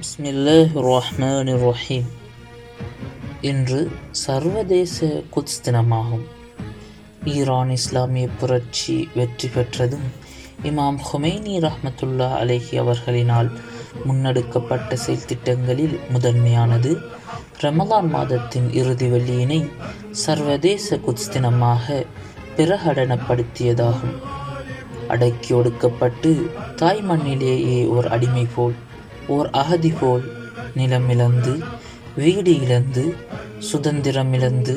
பிஸ்மில்லாஹ் ரஹ்மான் ரஹீம் இன்று சர்வதேச Quds தினமாகும். Iran இஸ்லாமிய புரட்சி வெற்றி பெற்றதும் இமாம் ஹுமைனி ரஹமத்துல்லா அலேஹி அவர்களினால் முன்னெடுக்கப்பட்ட செயல்திட்டங்களில் முதன்மையானது ரமலான் மாதத்தின் இறுதி வெள்ளியினை சர்வதேச குத்ஸ் தினமாக பிரகடனப்படுத்தியதாகும். அடக்கி ஒடுக்கப்பட்டு தாய் மண்ணிலேயே ஓர் அடிமை போல் ஓர் அகதி போல் நிலமிழந்து வீடு இழந்து சுதந்திரம் இழந்து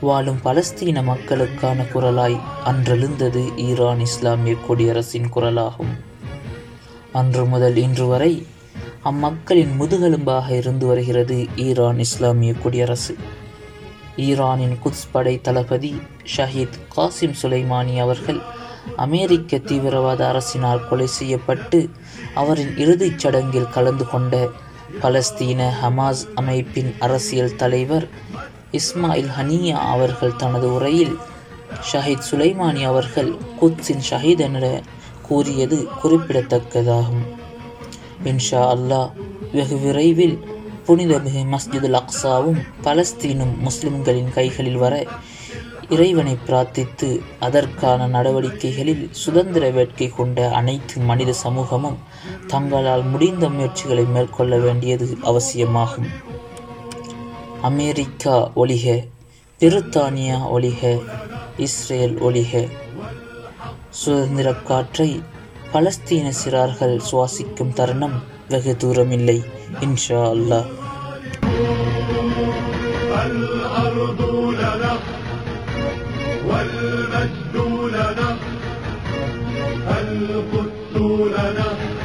வாழும் பலஸ்தீன மக்களுக்கான குரலாய் அன்றெழுந்தது ஈரான் இஸ்லாமிய குடியரசின் குரலாகும். அன்று முதல் இன்று வரை அம்மக்களின் முதுகெலும்பாக இருந்து வருகிறது ஈரான் இஸ்லாமிய குடியரசு. ஈரானின் குத்ஸ் படை தளபதி ஷஹீத் காசிம் சுலைமானி அவர்கள் அமெரிக்க தீவிரவாத அரசினால் கொலை செய்யப்பட்டு அவரின் இறுதிச் சடங்கில் கலந்து கொண்ட பலஸ்தீன ஹமாஸ் அமைப்பின் அரசியல் தலைவர் இஸ்மாயில் ஹனியா அவர்கள் தனது உரையில் ஷஹீத் சுலைமானி அவர்கள் குத்ஸின் ஷஹீத் என கூறியது குறிப்பிடத்தக்கதாகும். இன்ஷா அல்லாஹ் வெகு விரைவில் புனிதமிகு மஸ்ஜிதுல் அக்ஸாவும் பலஸ்தீனும் முஸ்லிம்களின் கைகளில் வர இறைவனை பிரார்த்தித்து அதற்கான நடவடிக்கைகளில் சுதந்திர வேட்கை கொண்ட அனைத்து மனித சமூகமும் தங்களால் முடிந்த முயற்சிகளை மேற்கொள்ள வேண்டியது அவசியமாகும். அமெரிக்கா ஒளிக பிரித்தானியா ஒளிக இஸ்ரேல் ஒளிக சுதந்திர காற்றை பலஸ்தீன சிறார்கள் சுவாசிக்கும் தருணம் வெகு தூரமில்லை இன்ஷா அல்லாஹ். والمجد لنا القدس لنا.